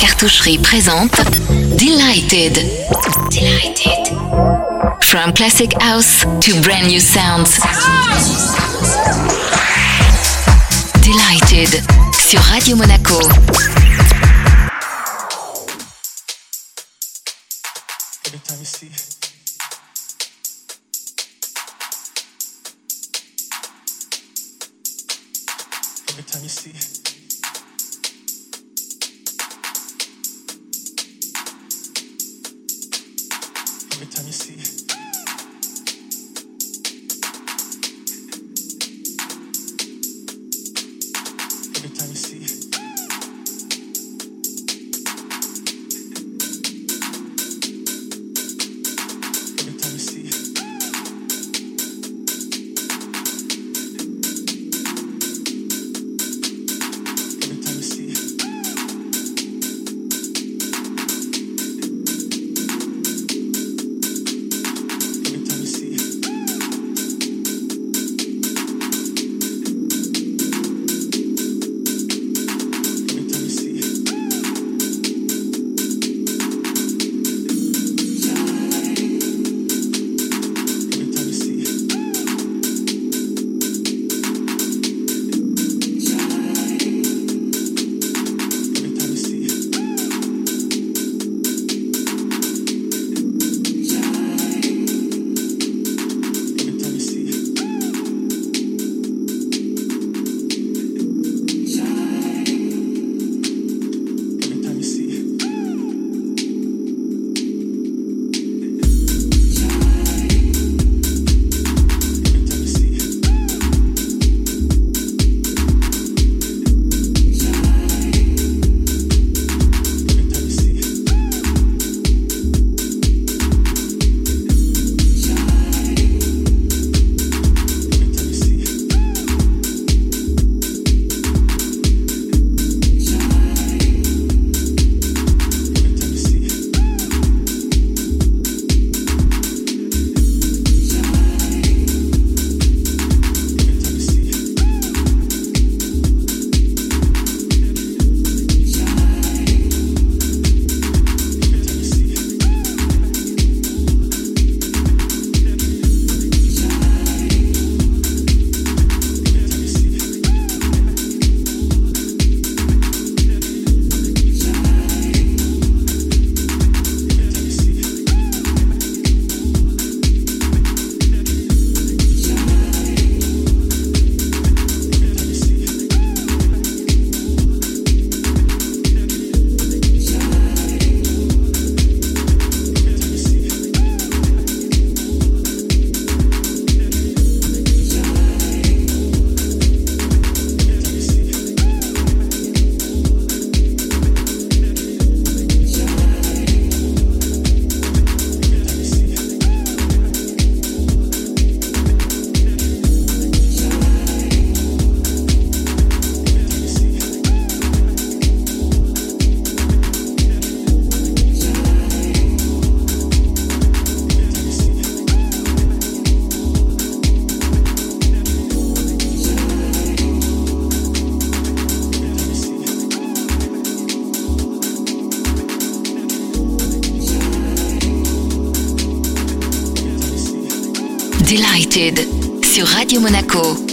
cartoucherie présente Delighted. Delighted. From classic house to brand new sounds. Delighted sur Radio Monaco. every time you see Delighted sur Radio Monaco.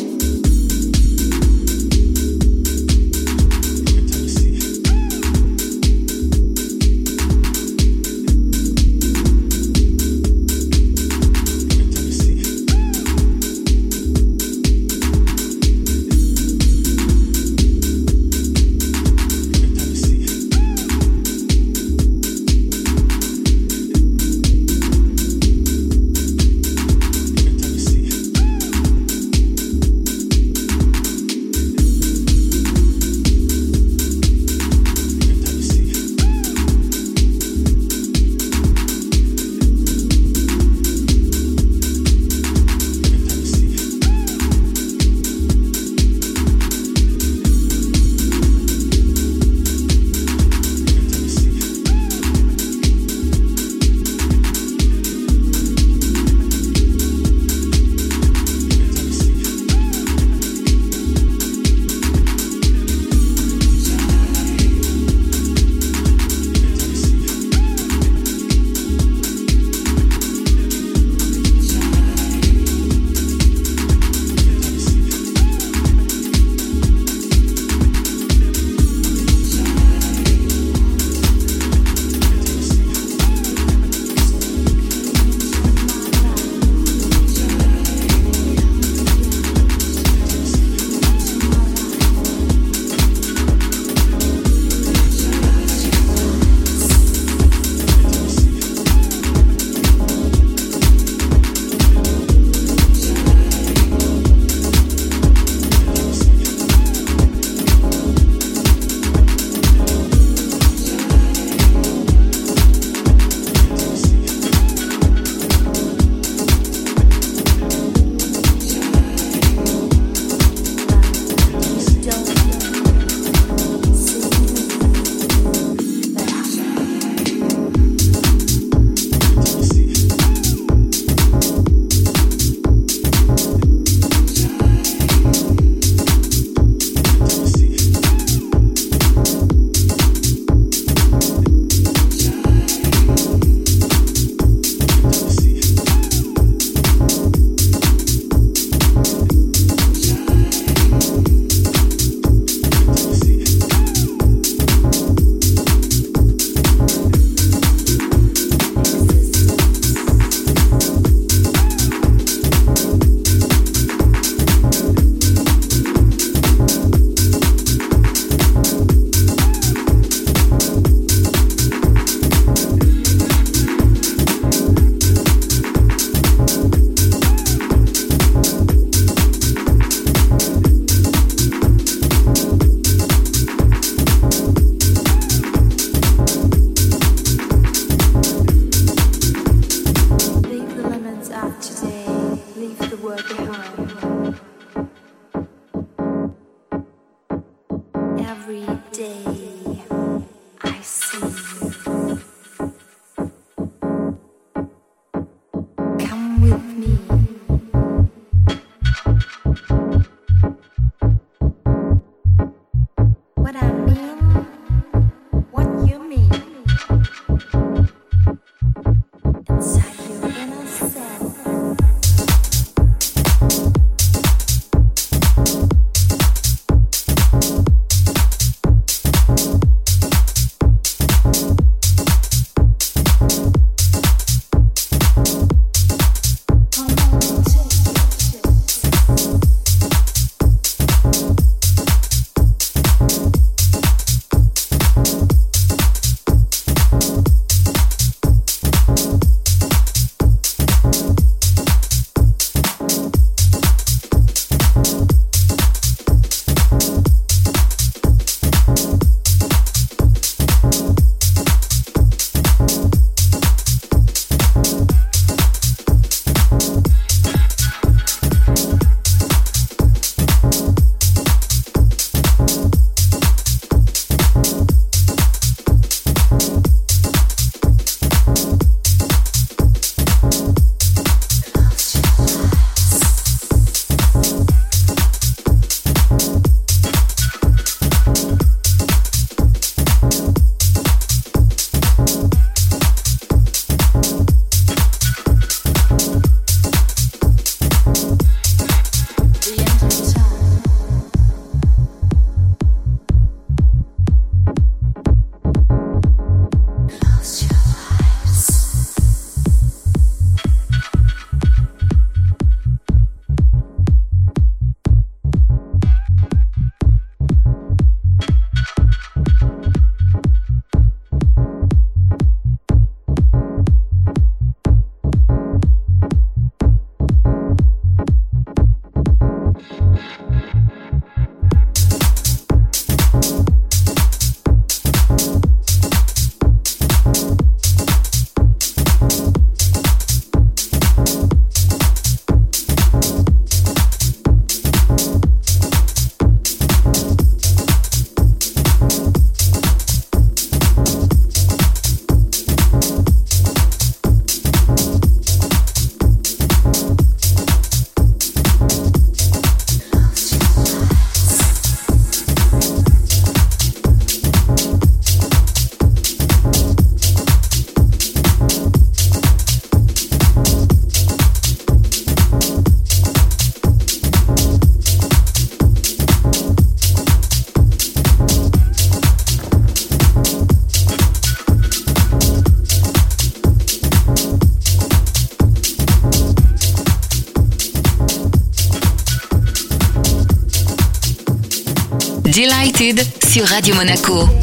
Sur Radio Monaco.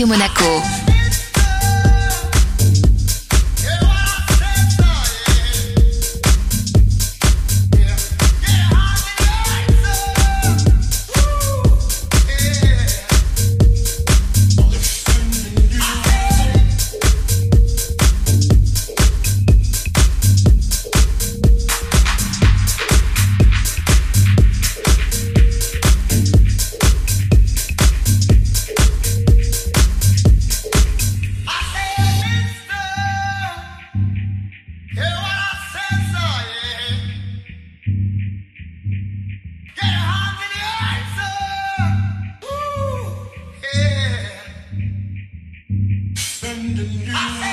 Radio Monaco. you.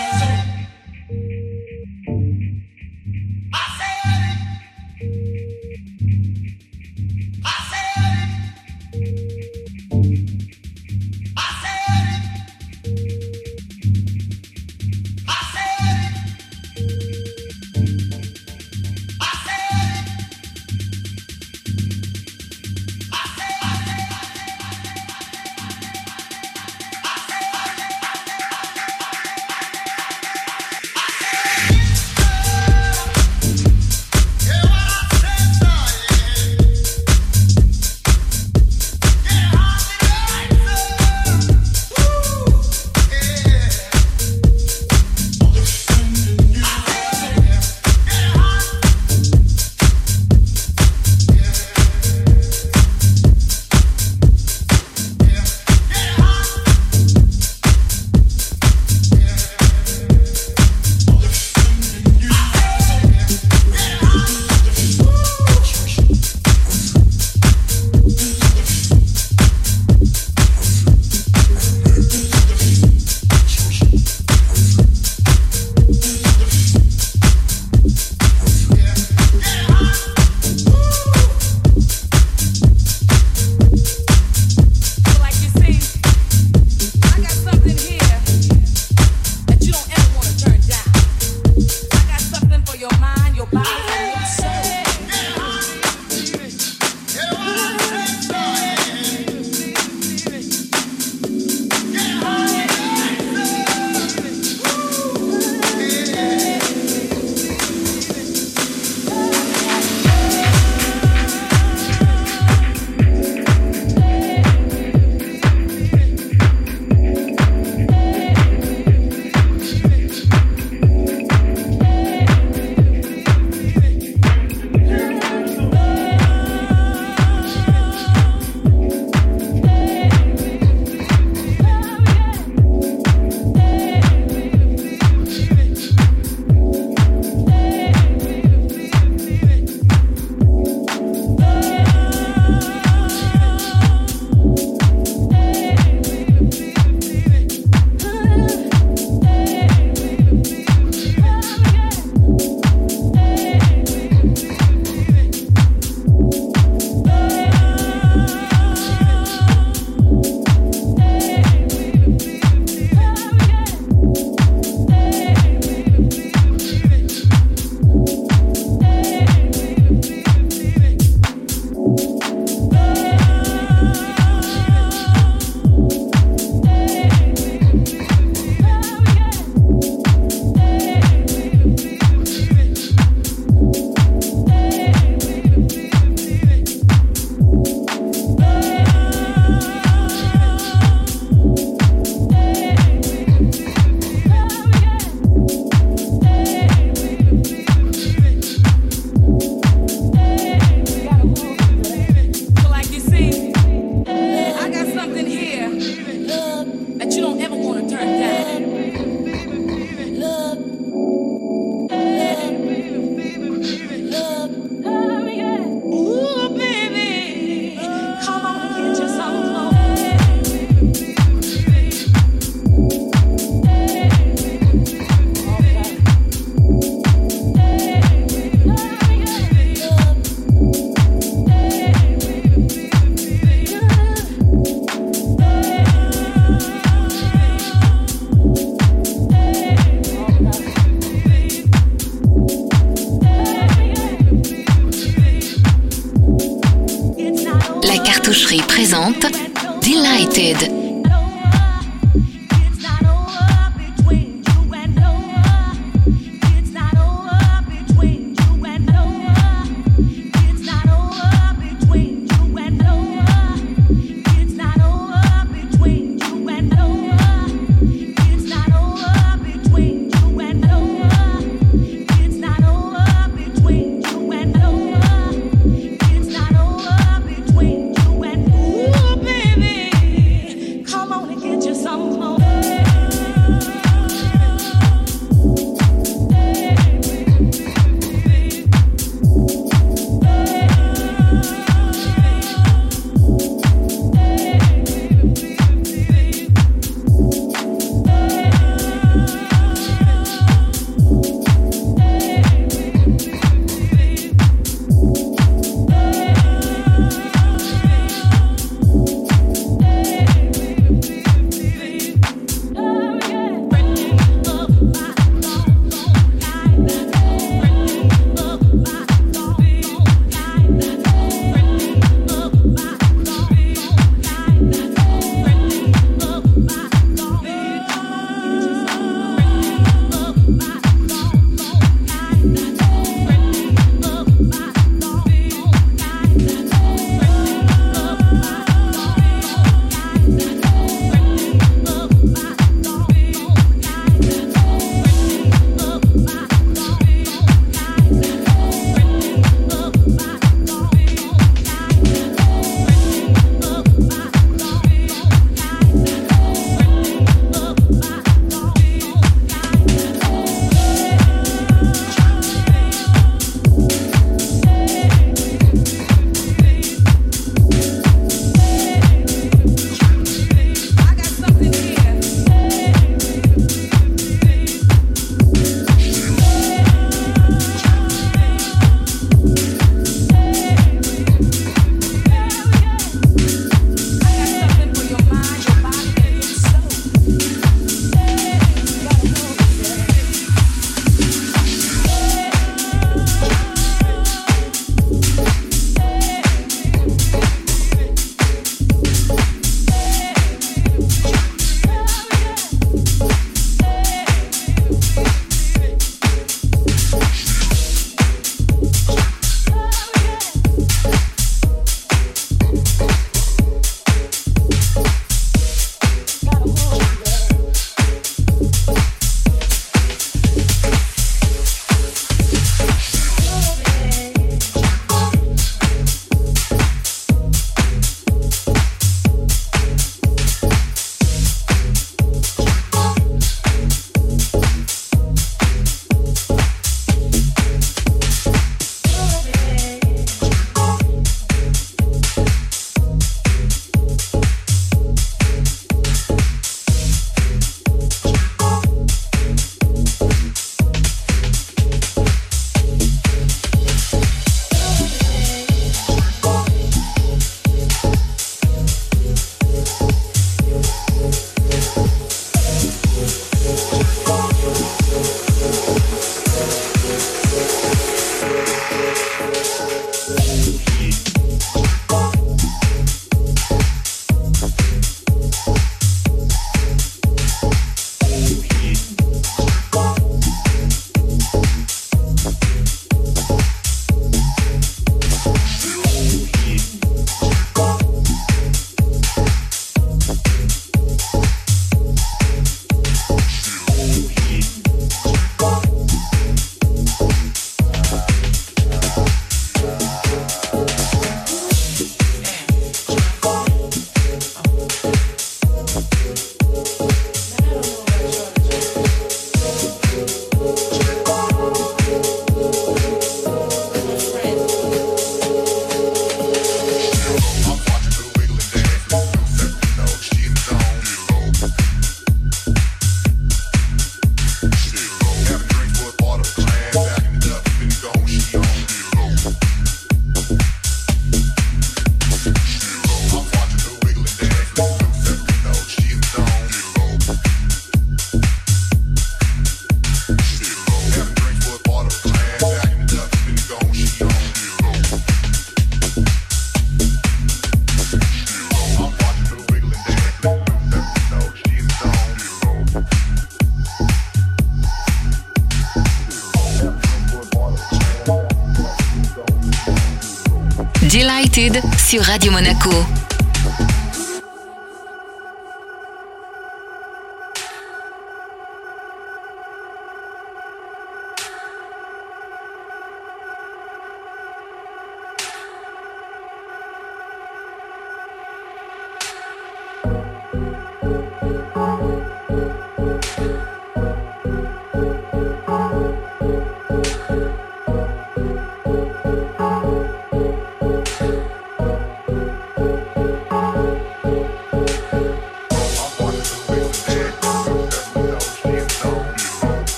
Sur Radio Monaco.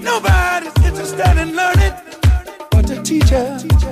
Nobody's interested in learning. But the teacher.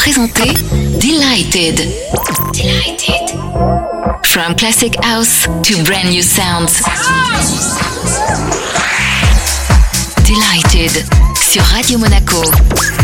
Présenté Delighted. Delighted. From classic house to brand new sounds. Delighted sur Radio Monaco.